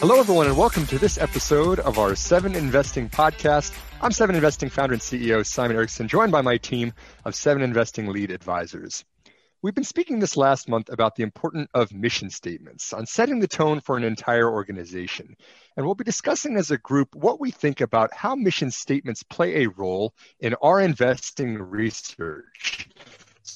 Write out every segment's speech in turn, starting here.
Hello, everyone, and welcome to this episode of our Seven Investing podcast. I'm Seven Investing founder and CEO Simon Erickson, joined by my team of Seven Investing lead advisors. We've been speaking this last month about the importance of mission statements on setting the tone for an entire organization. And we'll be discussing as a group what we think about how mission statements play a role in our investing research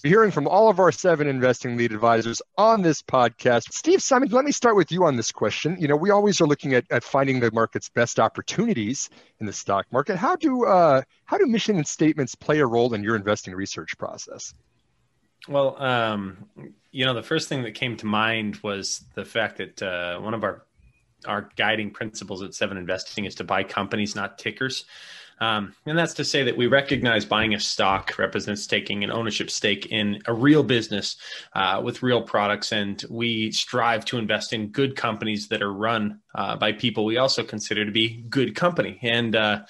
hearing from all of our seven investing lead advisors on this podcast. Steve Symington, let me start with you on this question. You know, we always are looking at, at finding the market's best opportunities in the stock market. How do uh, how do mission statements play a role in your investing research process? Well, um, you know, the first thing that came to mind was the fact that uh, one of our our guiding principles at Seven Investing is to buy companies, not tickers. Um, and that's to say that we recognize buying a stock represents taking an ownership stake in a real business uh, with real products. And we strive to invest in good companies that are run uh, by people we also consider to be good company. And uh,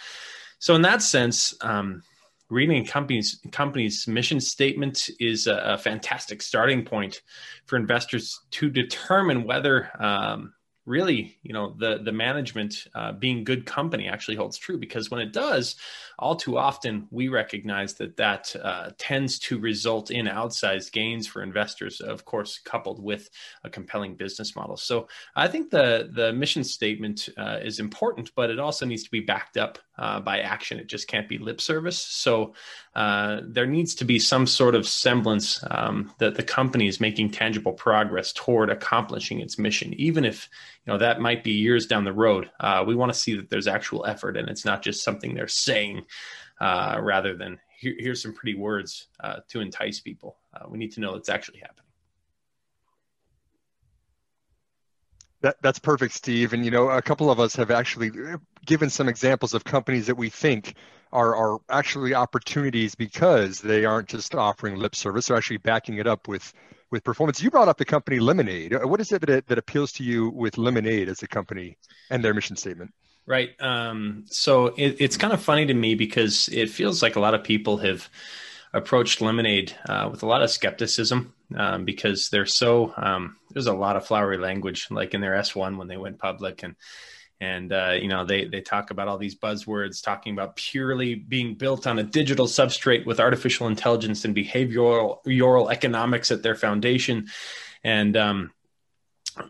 so, in that sense, um, reading a company's company's mission statement is a, a, fantastic starting point for investors to determine whether um, really you know the the management uh, being good company actually holds true because when it does all too often we recognize that that uh, tends to result in outsized gains for investors of course coupled with a compelling business model. So i think the the mission statement uh, is important but it also needs to be backed up uh, by action. It just can't be lip service. So uh, there needs to be some sort of semblance um, that the company is making tangible progress toward accomplishing its mission even if you know that might be years down the road. Uh, we want to see that there's actual effort and it's not just something they're saying uh, rather than here, here's some pretty words uh, to entice people. Uh, we need to know it's actually happening. That, that's perfect steve. And you know a couple of us have actually given some examples of companies that we think are, are actually opportunities because they aren't just offering lip service they're actually backing it up with with performance. You brought up the company Lemonade. Uh, what is it that, that appeals to you with Lemonade as a company and their mission statement? Right. Um, so it, it's kind of funny to me because it feels like a lot of people have approached Lemonade uh, with a lot of skepticism um, because they're so um, there's a lot of flowery language like in their S1 when they went public and and uh, you know they they talk about all these buzzwords talking about purely being built on a digital substrate with artificial intelligence and behavioral economics at their foundation and um,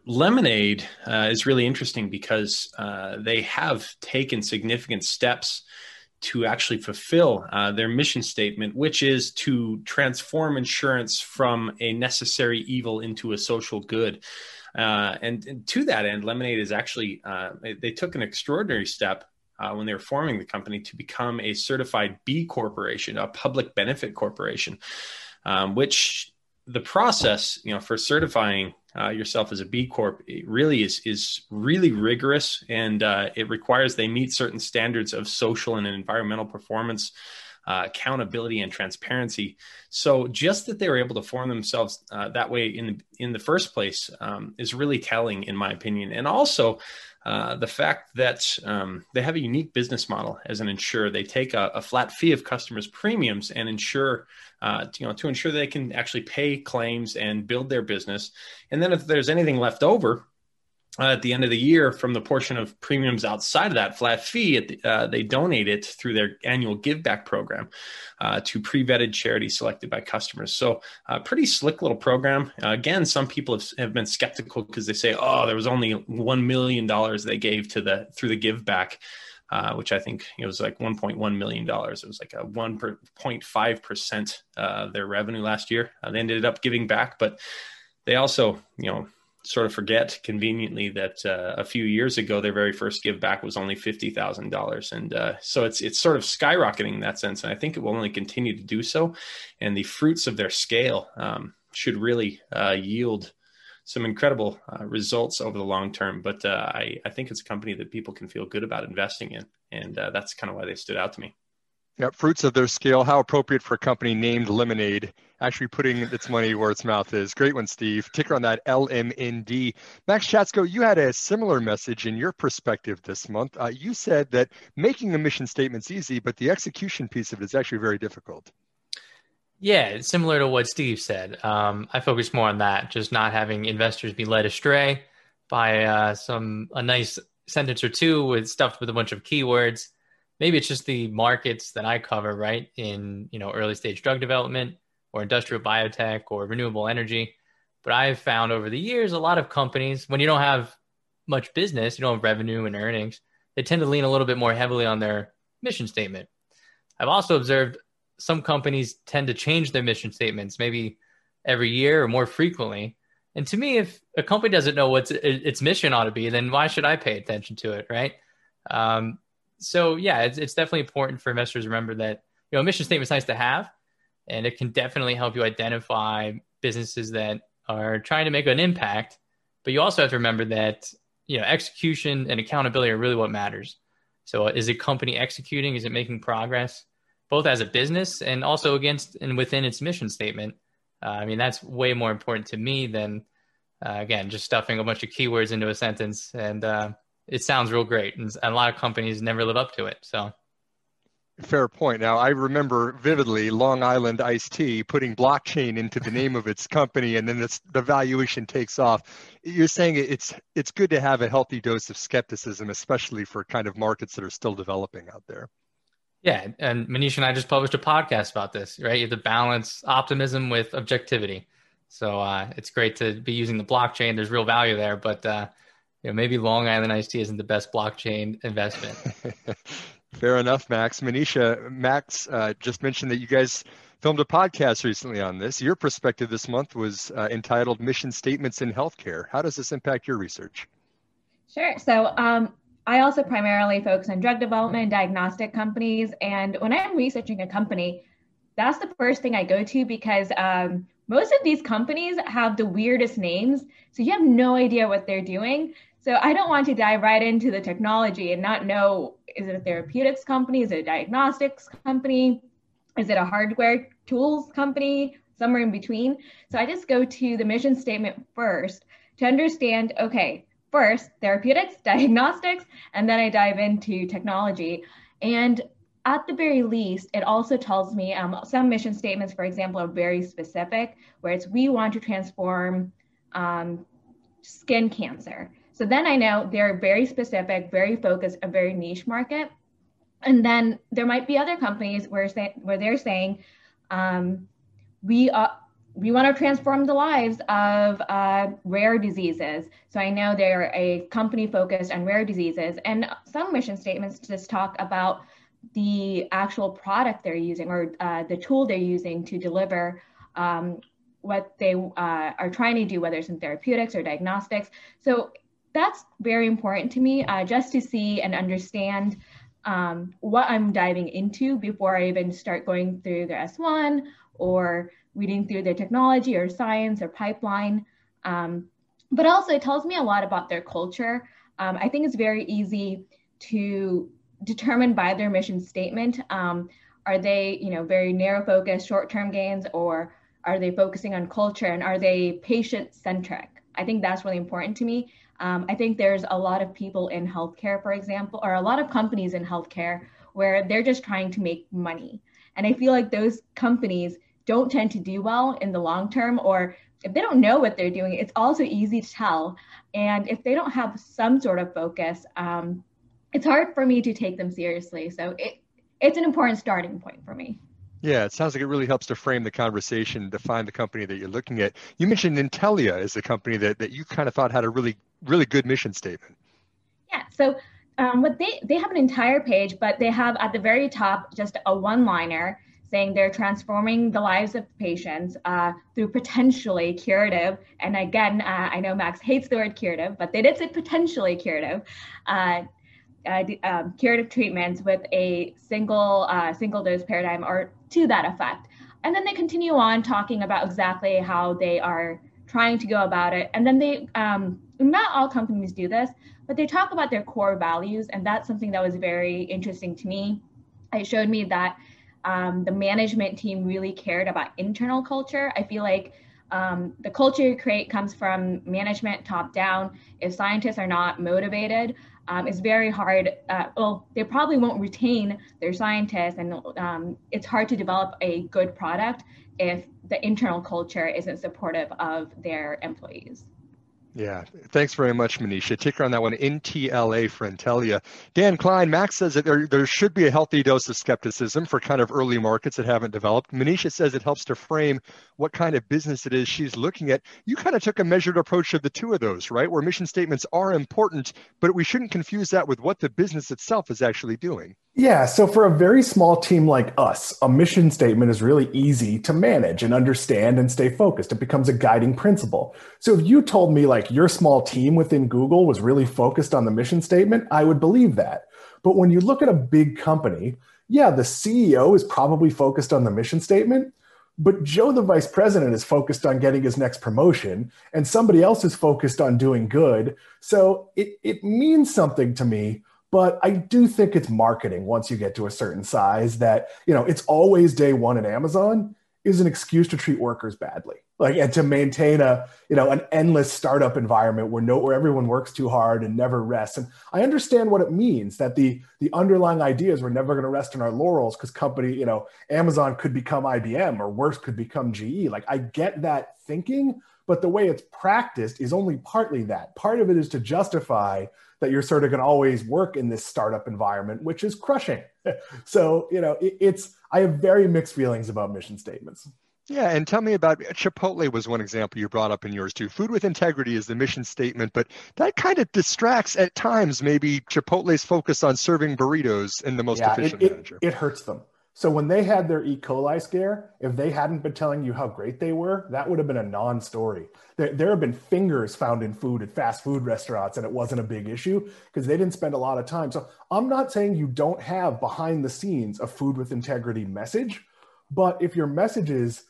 lemonade uh, is really interesting because uh, they have taken significant steps to actually fulfill uh, their mission statement, which is to transform insurance from a necessary evil into a social good. Uh, and, and, to that end, Lemonade is actually, uh, they, took an extraordinary step uh, when they were forming the company to become a certified B corporation, a public benefit corporation, um, which the process, you know, for certifying uh, yourself as a B Corp really is is really rigorous, and uh, it requires they meet certain standards of social and environmental performance uh, accountability and transparency. So just that they were able to form themselves uh, that way in the, in the first place um, is really telling, in my opinion. And also uh, the fact that um, they have a unique business model as an insurer. They take a, a flat fee of customers' premiums and ensure, uh, you know, to ensure they can actually pay claims and build their business. And then if there's anything left over, uh, at the end of the year from the portion of premiums outside of that flat fee, the, uh, they donate it through their annual give back program uh, to pre vetted charities selected by customers. So, uh, pretty slick little program. Uh, again, some people have, have been skeptical because they say, oh, there was only $1 million they gave to the through the give back. Uh, which I think it was like 1.1 million dollars. It was like a 1.5 percent their revenue last year. They ended up giving back, but they also, you know, sort of forget conveniently that uh, a few years ago their very first give back was only fifty thousand dollars, and uh, so it's it's sort of skyrocketing in that sense, and I think it will only continue to do so, and the fruits of their scale um, should really uh, yield some incredible uh, results over the long term. But uh, I I think it's a company that people can feel good about investing in, and uh, that's kind of why they stood out to me. Yeah, fruits of their scale. How appropriate for a company named Lemonade, actually putting its money where its mouth is. Great one, Steve. Ticker on that LMND. Max Chatsko, you had a similar message in your perspective this month. Uh, you said that making the mission statement's easy, but the execution piece of it is actually very difficult. Yeah, similar to what Steve said. Um, I focus more on that, just not having investors be led astray by uh, some a nice sentence or two with stuffed with a bunch of keywords maybe it's just the markets that I cover, right? In you know early stage drug development or industrial biotech or renewable energy. But I've found over the years a lot of companies when you don't have much business, you don't have revenue and earnings, they tend to lean a little bit more heavily on their mission statement. I've also observed some companies tend to change their mission statements maybe every year or more frequently. And to me, if a company doesn't know what its mission ought to be, then why should I pay attention to it, right? Um, so yeah, it's, it's definitely important for investors to remember that you know a mission statement is nice to have, and it can definitely help you identify businesses that are trying to make an impact. But you also have to remember that you know execution and accountability are really what matters. So is a company executing? Is it making progress, both as a business and also against and within its mission statement? Uh, I mean, that's way more important to me than uh, again just stuffing a bunch of keywords into a sentence and uh, it sounds real great, and a lot of companies never live up to it. So. Fair point. Now, I remember vividly Long Island Iced Tea putting blockchain into the name of its company, and then the valuation takes off. You're saying it's it's good to have a healthy dose of skepticism, especially for kind of markets that are still developing out there. Yeah, and Manish and I just published a podcast about this. Right, you have to balance optimism with objectivity. So uh, it's great to be using the blockchain. There's real value there, but uh, you know, maybe Long Island Iced Tea isn't the best blockchain investment. Fair enough, Max. Manisha, Max uh, just mentioned that you guys filmed a podcast recently on this. Your perspective this month was uh, entitled Mission Statements in Healthcare. How does this impact your research? Sure. So, um, I also primarily focus on drug development diagnostic companies. And when I'm researching a company, that's the first thing I go to because um, most of these companies have the weirdest names. So you have no idea what they're doing. So I don't want to dive right into the technology and not know is it a therapeutics company? Is it a diagnostics company? Is it a hardware tools company? Somewhere in between. So I just go to the mission statement first to understand okay, first therapeutics, diagnostics, and then I dive into technology. And at the very least, it also tells me um, some mission statements, for example, are very specific, where it's we want to transform um, skin cancer. So then I know they're very specific, very focused, a very niche market. And then there might be other companies where, say, where they're saying, um, we, uh, we want to transform the lives of uh, rare diseases. So I know they're a company focused on rare diseases. And some mission statements just talk about the actual product they're using or uh, the tool they're using to deliver um, what they uh, are trying to do, whether it's in therapeutics or diagnostics. So that's very important to me uh, just to see and understand um, what I'm diving into before I even start going through their S1 or reading through their technology or science or pipeline. Um, but also, it tells me a lot about their culture. Um, I think it's very easy to determine by their mission statement. Um, are they, you know, very narrow focused, short term gains, or are they focusing on culture and are they patient centric? I think that's really important to me. Um, I think there's a lot of people in healthcare, for example, or a lot of companies in healthcare where they're just trying to make money. And I feel like those companies don't tend to do well in the long term, or if they don't know what they're doing, it's also easy to tell. And if they don't have some sort of focus, um, it's hard for me to take them seriously. So it, it's an important starting point for me. Yeah, it sounds like it really helps to frame the conversation, define the company that you're looking at. You mentioned Intellia as a company that, that you kind of thought had a really, really good mission statement. Yeah, so um, what they, they have an entire page, but they have at the very top just a one liner saying they're transforming the lives of patients uh, through potentially curative. And again, uh, I know Max hates the word curative, but they did say potentially curative. Uh, uh um, curative treatments with a single uh, single dose paradigm or to that effect and then they continue on talking about exactly how they are trying to go about it. And then they um, not all companies do this but they talk about their core values and that's something that was very interesting to me. It showed me that um, the management team really cared about internal culture. I feel like um, the culture you create comes from management top down if scientists are not motivated um, it's very hard. Uh, well, they probably won't retain their scientists, and um, it's hard to develop a good product if the internal culture isn't supportive of their employees. Yeah, thanks very much, Manisha. Ticker on that one, NTLA Intellia. Dan Kline, Max says that there, there should be a healthy dose of skepticism for kind of early markets that haven't developed. Manisha says it helps to frame what kind of business it is she's looking at. You kind of took a measured approach of the two of those, right? Where mission statements are important, but we shouldn't confuse that with what the business itself is actually doing. Yeah, so for a very small team like us, a mission statement is really easy to manage and understand and stay focused. It becomes a guiding principle. So if you told me like your small team within Google was really focused on the mission statement, I would believe that. But when you look at a big company, yeah, the CEO is probably focused on the mission statement, but Joe, the vice president, is focused on getting his next promotion, and somebody else is focused on doing good. So it, it means something to me but I do think it's marketing once you get to a certain size that, you know, it's always day one at Amazon is an excuse to treat workers badly. Like and to maintain a, you know, an endless startup environment where no where everyone works too hard and never rests. And I understand what it means that the the underlying ideas we're never going to rest on our laurels because company, you know, Amazon could become IBM or worse could become GE. Like I get that thinking, but the way it's practiced is only partly that. Part of it is to justify that you're sort of going to always work in this startup environment, which is crushing. so, you know, it, it's, I have very mixed feelings about mission statements. Yeah, and tell me about Chipotle was one example you brought up in yours too. Food with integrity is the mission statement, but that kind of distracts at times maybe Chipotle's focus on serving burritos in the most yeah, efficient it. It, it hurts them. So when they had their E. coli scare, if they hadn't been telling you how great they were, that would have been a non-story. There, there have been fingers found in food at fast food restaurants, and it wasn't a big issue because they didn't spend a lot of time. So I'm not saying you don't have behind the scenes a food with integrity message, but if your message is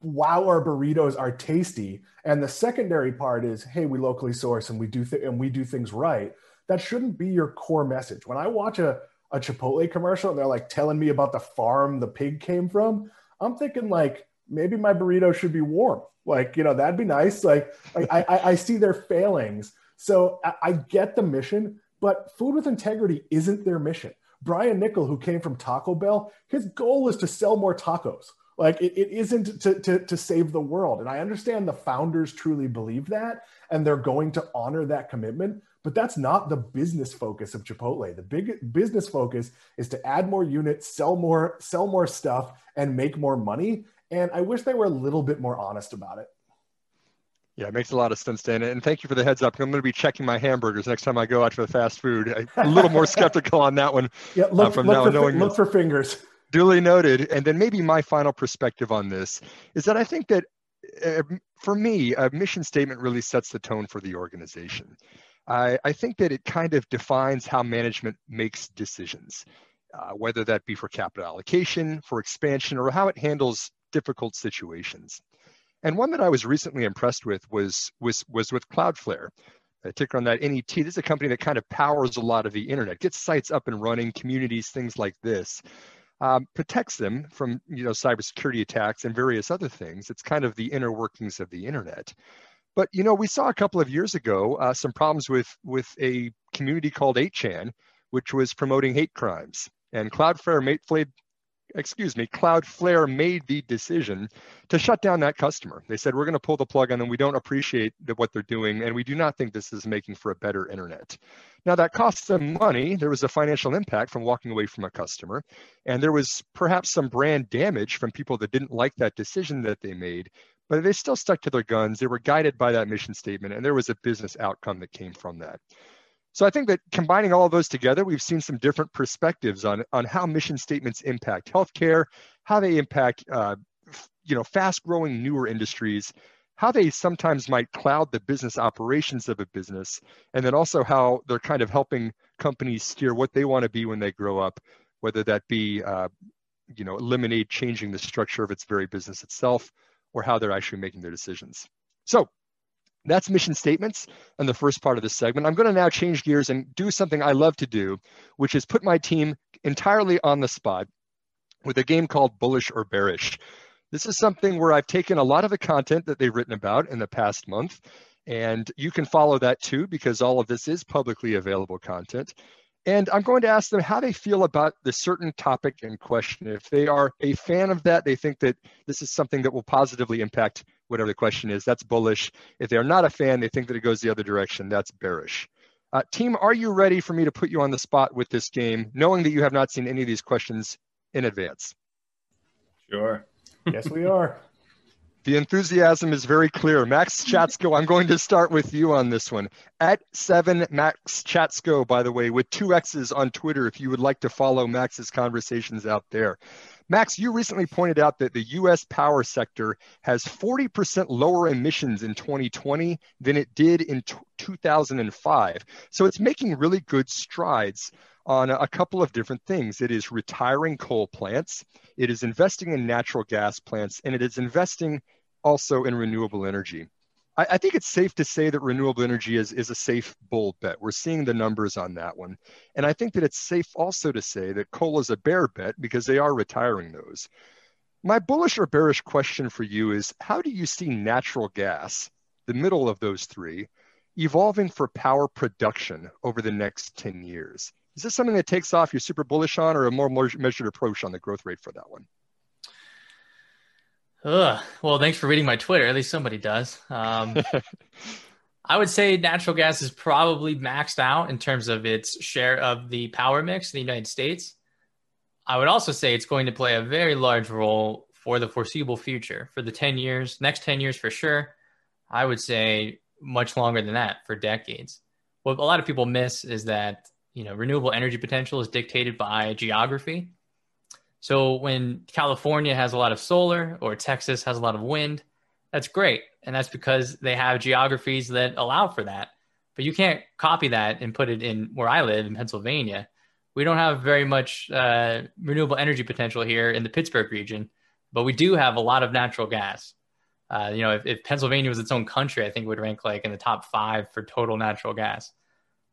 wow our burritos are tasty and the secondary part is hey we locally source and we do th- and we do things right that shouldn't be your core message when i watch a a Chipotle commercial and they're like telling me about the farm the pig came from, I'm thinking like maybe my burrito should be warm. Like, you know, that'd be nice. Like, I, I, I see their failings. So I, I get the mission, but food with integrity isn't their mission. Brian Niccol, who came from Taco Bell, his goal is to sell more tacos. Like it, it isn't to, to, to save the world. And I understand the founders truly believe that and they're going to honor that commitment. But that's not the business focus of Chipotle. The big business focus is to add more units, sell more, sell more stuff, and make more money. And I wish they were a little bit more honest about it. Yeah, it makes a lot of sense, Dan. And thank you for the heads up. I'm going to be checking my hamburgers next time I go out for the fast food. A little more skeptical on that one. Yeah, look, uh, from look, now for, look for fingers. Duly noted. And then maybe my final perspective on this is that I think that uh, for me, a mission statement really sets the tone for the organization. I, I think that it kind of defines how management makes decisions, uh, whether that be for capital allocation, for expansion, or how it handles difficult situations. And one that I was recently impressed with was, was, was with Cloudflare. A ticker on that NET. This is a company that kind of powers a lot of the internet, gets sites up and running, communities, things like this. Um, protects them from you know cybersecurity attacks and various other things. It's kind of the inner workings of the internet. But you know, we saw a couple of years ago uh, some problems with with a community called 8chan, which was promoting hate crimes. And Cloudflare made, excuse me, Cloudflare made the decision to shut down that customer. They said, we're going to pull the plug on them. We don't appreciate what they're doing, and we do not think this is making for a better internet. Now, that costs them money. There was a financial impact from walking away from a customer, and there was perhaps some brand damage from people that didn't like that decision that they made but they still stuck to their guns. They were guided by that mission statement, and there was a business outcome that came from that. So I think that combining all of those together, we've seen some different perspectives on, on how mission statements impact healthcare, how they impact uh, you know fast-growing newer industries, how they sometimes might cloud the business operations of a business, and then also how they're kind of helping companies steer what they want to be when they grow up, whether that be uh, you know eliminate changing the structure of its very business itself, or how they're actually making their decisions. So that's mission statements and the first part of this segment. I'm going to now change gears and do something I love to do, which is put my team entirely on the spot with a game called Bullish or Bearish. This is something where I've taken a lot of the content that they've written about in the past month, and you can follow that too because all of this is publicly available content. And I'm going to ask them how they feel about the certain topic in question. If they are a fan of that, they think that this is something that will positively impact whatever the question is. That's bullish. If they're not a fan, they think that it goes the other direction. That's bearish. Uh, team, are you ready for me to put you on the spot with this game, knowing that you have not seen any of these questions in advance? Sure. yes, we are. The enthusiasm is very clear. Max Chatsko, I'm going to start with you on this one. At seven Max Chatsko, by the way, with two X's on Twitter, if you would like to follow Max's conversations out there. Max, you recently pointed out that the US power sector has 40% lower emissions in 2020 than it did in t- 2005. So it's making really good strides on a couple of different things. It is retiring coal plants, it is investing in natural gas plants, and it is investing also in renewable energy. I, I, think it's safe to say that renewable energy is, is a safe, bold bet. We're seeing the numbers on that one. And I think that it's safe also to say that coal is a bear bet because they are retiring those. My bullish or bearish question for you is how do you see natural gas, the middle of those three, evolving for power production over the next 10 years? Is this something that takes off you're super bullish on or a more measured approach on the growth rate for that one? Ugh. Well, thanks for reading my Twitter. At least somebody does. Um, I would say natural gas is probably maxed out in terms of its share of the power mix in the United States. I would also say it's going to play a very large role for the foreseeable future, for the 10 years, next 10 years for sure. I would say much longer than that for decades. What a lot of people miss is that, you know, renewable energy potential is dictated by geography so when California has a lot of solar or Texas has a lot of wind, that's great. And that's because they have geographies that allow for that. But you can't copy that and put it in where I live in Pennsylvania. We don't have very much uh, renewable energy potential here in the Pittsburgh region, but we do have a lot of natural gas. Uh, you know, if, if Pennsylvania was its own country, I think it would rank like in the top five for total natural gas.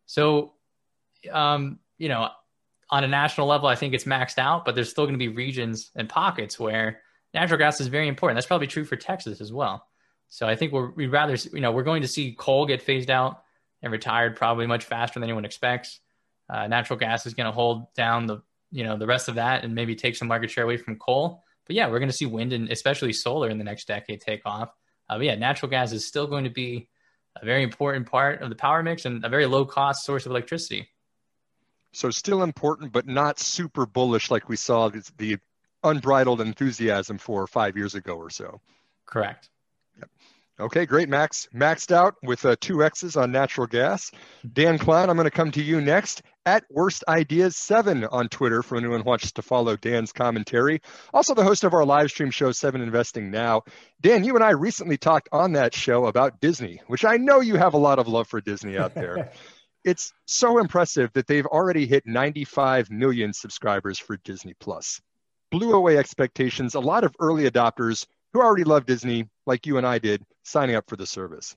So, um, you know, on a national level, I think it's maxed out, but there's still going to be regions and pockets where natural gas is very important. That's probably true for Texas as well. So I think we're, we'd rather, you know, we're going to see coal get phased out and retired probably much faster than anyone expects. Uh, natural gas is going to hold down the, you know, the rest of that and maybe take some market share away from coal. But yeah, we're going to see wind and especially solar in the next decade take off. Uh, but yeah, natural gas is still going to be a very important part of the power mix and a very low cost source of electricity. So still important, but not super bullish like we saw the, the unbridled enthusiasm for five years ago or so. Correct. Yep. Okay, great, Max. Maxed out with uh, two X's on natural gas. Dan Kline, I'm going to come to you next at Worst Ideas 7 on Twitter for anyone who wants to follow Dan's commentary. Also, the host of our live stream show, 7 Investing Now. Dan, you and I recently talked on that show about Disney, which I know you have a lot of love for Disney out there. it's so impressive that they've already hit 95 million subscribers for Disney Plus. Blew away expectations. A lot of early adopters who already love Disney, like you and I did, signing up for the service.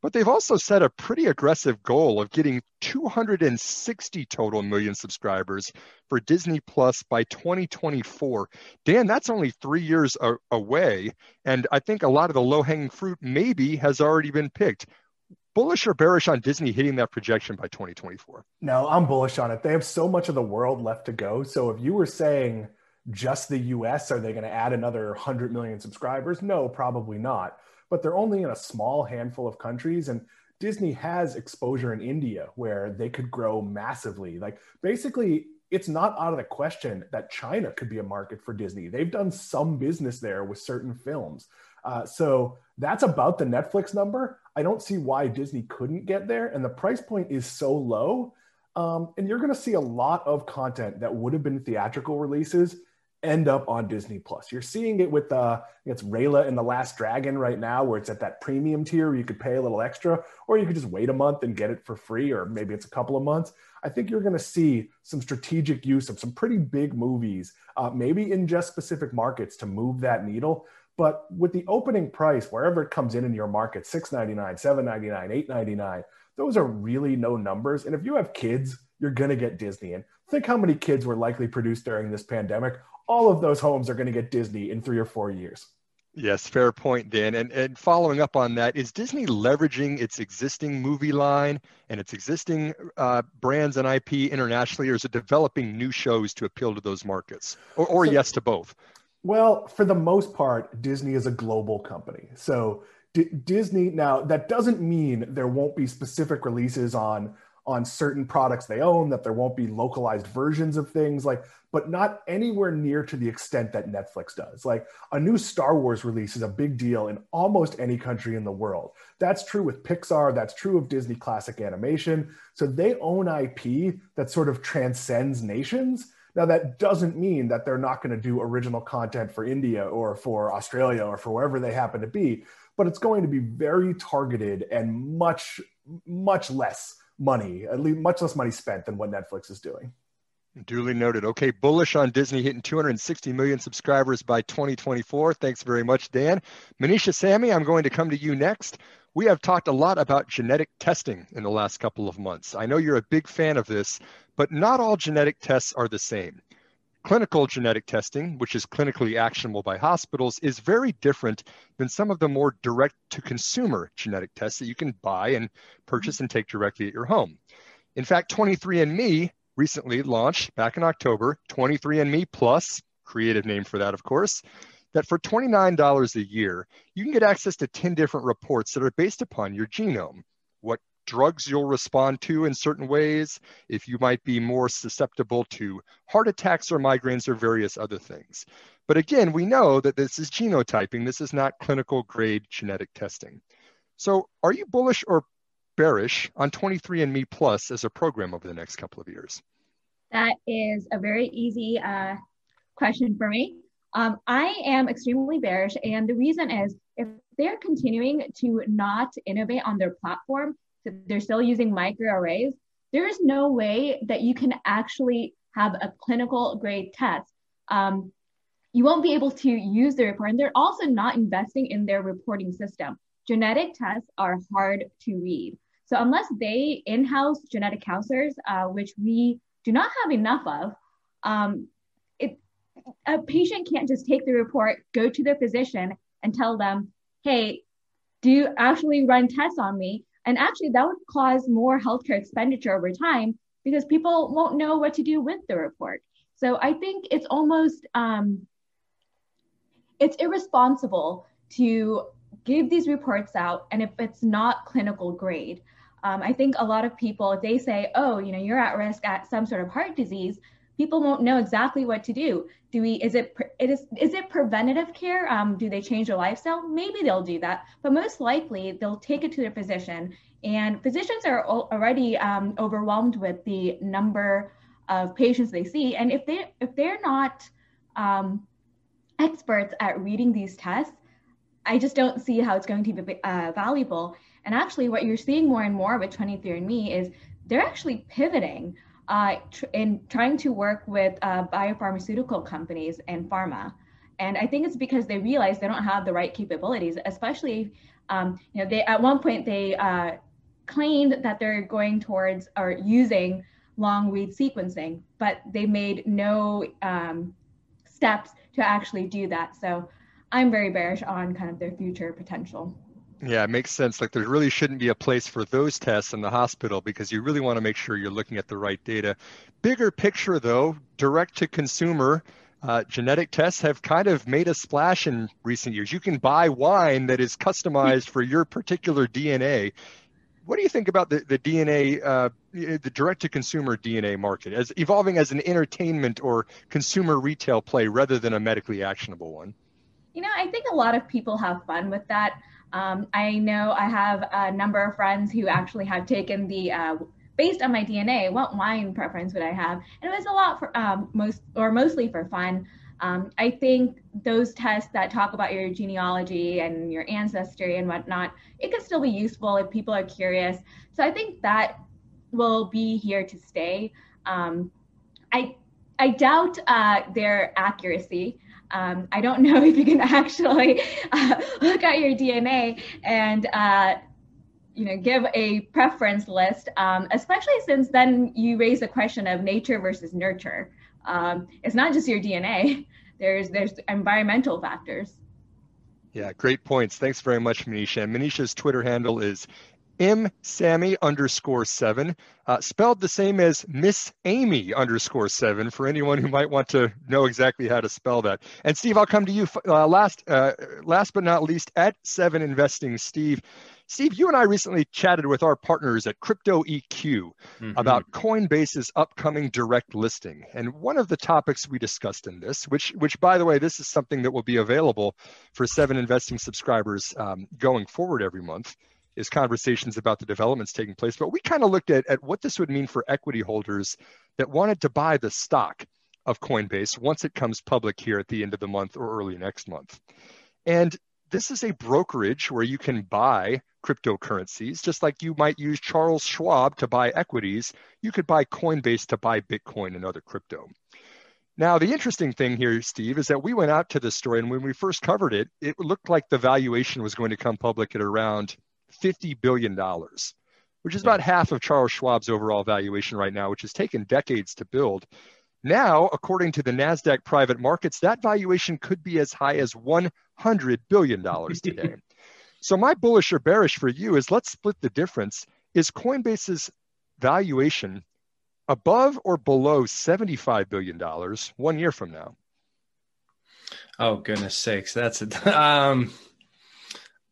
But they've also set a pretty aggressive goal of getting 260 total million subscribers for Disney Plus by 2024. Dan, that's only three years away. And I think a lot of the low hanging fruit maybe has already been picked bullish or bearish on Disney hitting that projection by 2024? No, I'm bullish on it. They have so much of the world left to go. So if you were saying just the US, are they going to add another 100 million subscribers? No, probably not. But they're only in a small handful of countries. And Disney has exposure in India where they could grow massively. Like basically, it's not out of the question that China could be a market for Disney. They've done some business there with certain films. Uh, so that's about the Netflix number. I don't see why Disney couldn't get there. And the price point is so low. Um, and you're going to see a lot of content that would have been theatrical releases end up on Disney Plus. You're seeing it with uh, it's Raya and the Last Dragon right now, where it's at that premium tier where you could pay a little extra, or you could just wait a month and get it for free, or maybe it's a couple of months. I think you're going to see some strategic use of some pretty big movies, uh, maybe in just specific markets to move that needle. But with the opening price, wherever it comes in in your market, six ninety nine, seven ninety nine, eight ninety nine, those are really no numbers. And if you have kids, you're going to get Disney. And think how many kids were likely produced during this pandemic all of those homes are going to get Disney in three or four years. Yes, fair point, Dan. And, and following up on that, is Disney leveraging its existing movie line and its existing uh, brands and IP internationally, or is it developing new shows to appeal to those markets? Or, or so, yes to both? Well, for the most part, Disney is a global company. So D- Disney, now that doesn't mean there won't be specific releases on on certain products they own that there won't be localized versions of things like but not anywhere near to the extent that Netflix does. Like a new Star Wars release is a big deal in almost any country in the world. That's true with Pixar, that's true of Disney classic animation. So they own IP that sort of transcends nations. Now, that doesn't mean that they're not going to do original content for India or for Australia or for wherever they happen to be, but it's going to be very targeted and much, much less money, at least much less money spent than what Netflix is doing. Duly noted. Okay, bullish on Disney hitting 260 million subscribers by 2024. Thanks very much, Dan. Manisha Samy, I'm going to come to you next. We have talked a lot about genetic testing in the last couple of months. I know you're a big fan of this, but not all genetic tests are the same. Clinical genetic testing, which is clinically actionable by hospitals, is very different than some of the more direct to consumer genetic tests that you can buy and purchase and take directly at your home. In fact, 23andMe recently launched back in October 23andMe Plus, creative name for that, of course, that for $29 a year, you can get access to 10 different reports that are based upon your genome. What drugs you'll respond to in certain ways, if you might be more susceptible to heart attacks or migraines or various other things. But again, we know that this is genotyping, this is not clinical grade genetic testing. So, are you bullish or bearish on 23andMe Plus as a program over the next couple of years? That is a very easy uh, question for me. Um, I am extremely bearish, and the reason is if they're continuing to not innovate on their platform, they're still using microarrays, there is no way that you can actually have a clinical grade test. Um, you won't be able to use the report, and they're also not investing in their reporting system. Genetic tests are hard to read. So unless they in-house genetic counselors, uh, which we do not have enough of, um, it, a patient can't just take the report, go to their physician and tell them, hey, do you actually run tests on me? And actually that would cause more healthcare expenditure over time because people won't know what to do with the report. So I think it's almost, um, it's irresponsible to give these reports out and if it's not clinical grade um, I think a lot of people, they say, oh, you know, you're at risk at some sort of heart disease, people won't know exactly what to do. Do we, is it, it is, is it preventative care? Um, do they change their lifestyle? Maybe they'll do that, but most likely they'll take it to their physician. And physicians are already um, overwhelmed with the number of patients they see. And if they, if they're not um, experts at reading these tests, I just don't see how it's going to be uh, valuable. And actually, what you're seeing more and more with 23andMe is they're actually pivoting uh, tr- in trying to work with uh, biopharmaceutical companies and pharma. And I think it's because they realize they don't have the right capabilities, especially, um, you know, they at one point they uh, claimed that they're going towards or using long read sequencing, but they made no um, steps to actually do that. So I'm very bearish on kind of their future potential. Yeah, it makes sense. Like there really shouldn't be a place for those tests in the hospital because you really want to make sure you're looking at the right data. Bigger picture, though, direct to consumer. Uh, genetic tests have kind of made a splash in recent years. You can buy wine that is customized for your particular DNA. What do you think about the, the DNA, uh, the direct to consumer DNA market as evolving as an entertainment or consumer retail play rather than a medically actionable one? you know, I think a lot of people have fun with that. Um, I know I have a number of friends who actually have taken the uh, based on my DNA, what wine preference would I have? And it was a lot for um, most or mostly for fun. Um, I think those tests that talk about your genealogy and your ancestry and whatnot, it can still be useful if people are curious. So I think that will be here to stay. Um, I I doubt uh, their accuracy. Um, I don't know if you can actually uh, look at your DNA and uh, you know give a preference list um, especially since then you raise the question of nature versus nurture. Um, it's not just your dna there's there's environmental factors. Yeah great points. Thanks very much manisha. Manisha's twitter handle is M Samy underscore seven, uh, spelled the same as Miss Amy underscore seven for anyone who might want to know exactly how to spell that. And Steve, I'll come to you uh, last, uh, last but not least at Seven Investing. Steve, Steve, you and I recently chatted with our partners at Crypto EQ mm-hmm. about Coinbase's upcoming direct listing. And one of the topics we discussed in this, which, which by the way, this is something that will be available for Seven Investing subscribers um, going forward every month, is conversations about the developments taking place. But we kind of looked at, at what this would mean for equity holders that wanted to buy the stock of Coinbase once it comes public here at the end of the month or early next month. And this is a brokerage where you can buy cryptocurrencies, just like you might use Charles Schwab to buy equities, you could buy Coinbase to buy Bitcoin and other crypto. Now, the interesting thing here, Steve, is that we went out to this story, and when we first covered it, it looked like the valuation was going to come public at around $50 billion, which is about half of Charles Schwab's overall valuation right now, which has taken decades to build. Now, according to the NASDAQ private markets, that valuation could be as high as $100 billion today. so, my bullish or bearish for you is let's split the difference. Is Coinbase's valuation above or below $75 billion one year from now? Oh, goodness sakes. That's it. Um,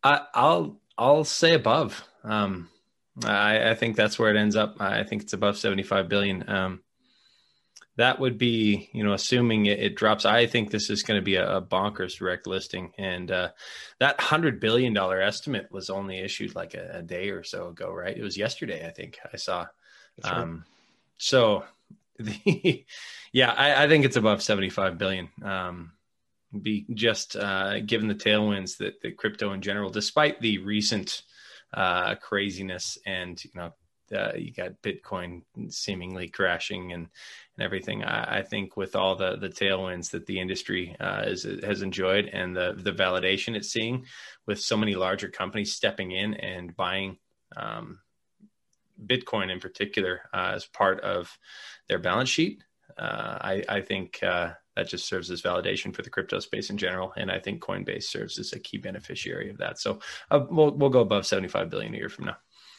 I, I'll, I'll say above. Um, I, I think that's where it ends up. I think it's above 75 billion. Um, that would be, you know, assuming it, it drops. I think this is going to be a, a, bonkers direct listing, and uh, that hundred billion dollar estimate was only issued like a, a, day or so ago, right? It was yesterday, I think. I saw. Um, So, the yeah, I, I, think it's above seventy five billion. Um, be just uh, given the tailwinds that, that crypto in general, despite the recent uh, craziness and you know uh, you got Bitcoin seemingly crashing and and everything. I, I, think with all the the tailwinds that the industry uh, is, has enjoyed and the the validation it's seeing with so many larger companies stepping in and buying um, Bitcoin in particular uh, as part of their balance sheet, uh, I, I, think uh, that just serves as validation for the crypto space in general, and I think Coinbase serves as a key beneficiary of that. So uh, we'll we'll go above seventy five billion a year from now.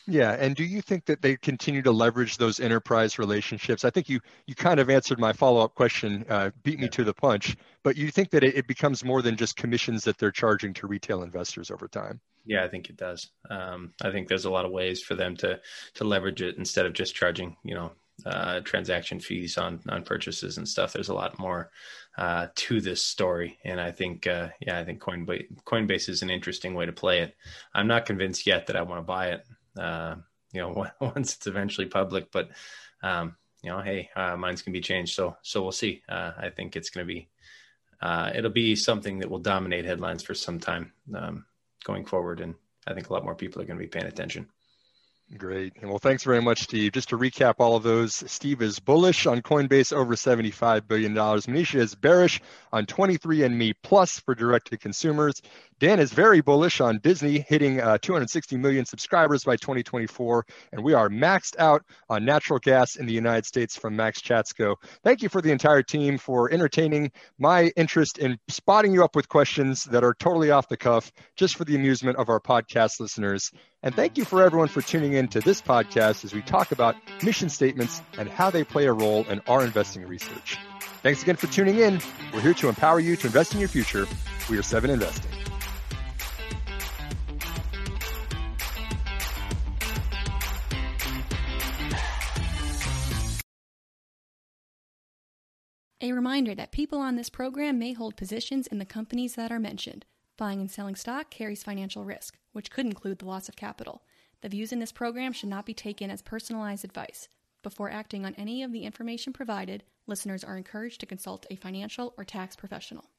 Yeah, and do you think that they continue to leverage those enterprise relationships? I think you you kind of answered my follow up question, uh, beat me yeah. to the punch. But you think that it, it, becomes more than just commissions that they're charging to retail investors over time? Yeah, I think it does. Um, I think there's a lot of ways for them to to leverage it instead of just charging, you know, uh, transaction fees on on purchases and stuff. There's a lot more uh, to this story, and I think, uh, yeah, I think Coinbase Coinbase is an interesting way to play it. I'm not convinced yet that I want to buy it uh, you know, once it's eventually public. But um, you know, hey, uh, minds can be changed. So so we'll see. Uh, I think it's going to be it'll be something that will dominate headlines for some time um, going forward, and I think a lot more people are going to be paying attention. Great. Well, thanks very much, Steve. Just to recap all of those, Steve is bullish on Coinbase over $75 billion. Manisha is bearish on 23andMe Plus for direct to consumers. Dan is very bullish on Disney hitting uh, 260 million subscribers by 2024, and we are maxed out on natural gas in the United States from Max Chatsko. Thank you for the entire team for entertaining my interest in spotting you up with questions that are totally off the cuff, just for the amusement of our podcast listeners. And thank you for everyone for tuning in to this podcast as we talk about mission statements and how they play a role in our investing research. Thanks again for tuning in. We're here to empower you to invest in your future. We are Seven Investing. A reminder that people on this program may hold positions in the companies that are mentioned. Buying and selling stock carries financial risk, which could include the loss of capital. The views in this program should not be taken as personalized advice. Before acting on any of the information provided, listeners are encouraged to consult a financial or tax professional.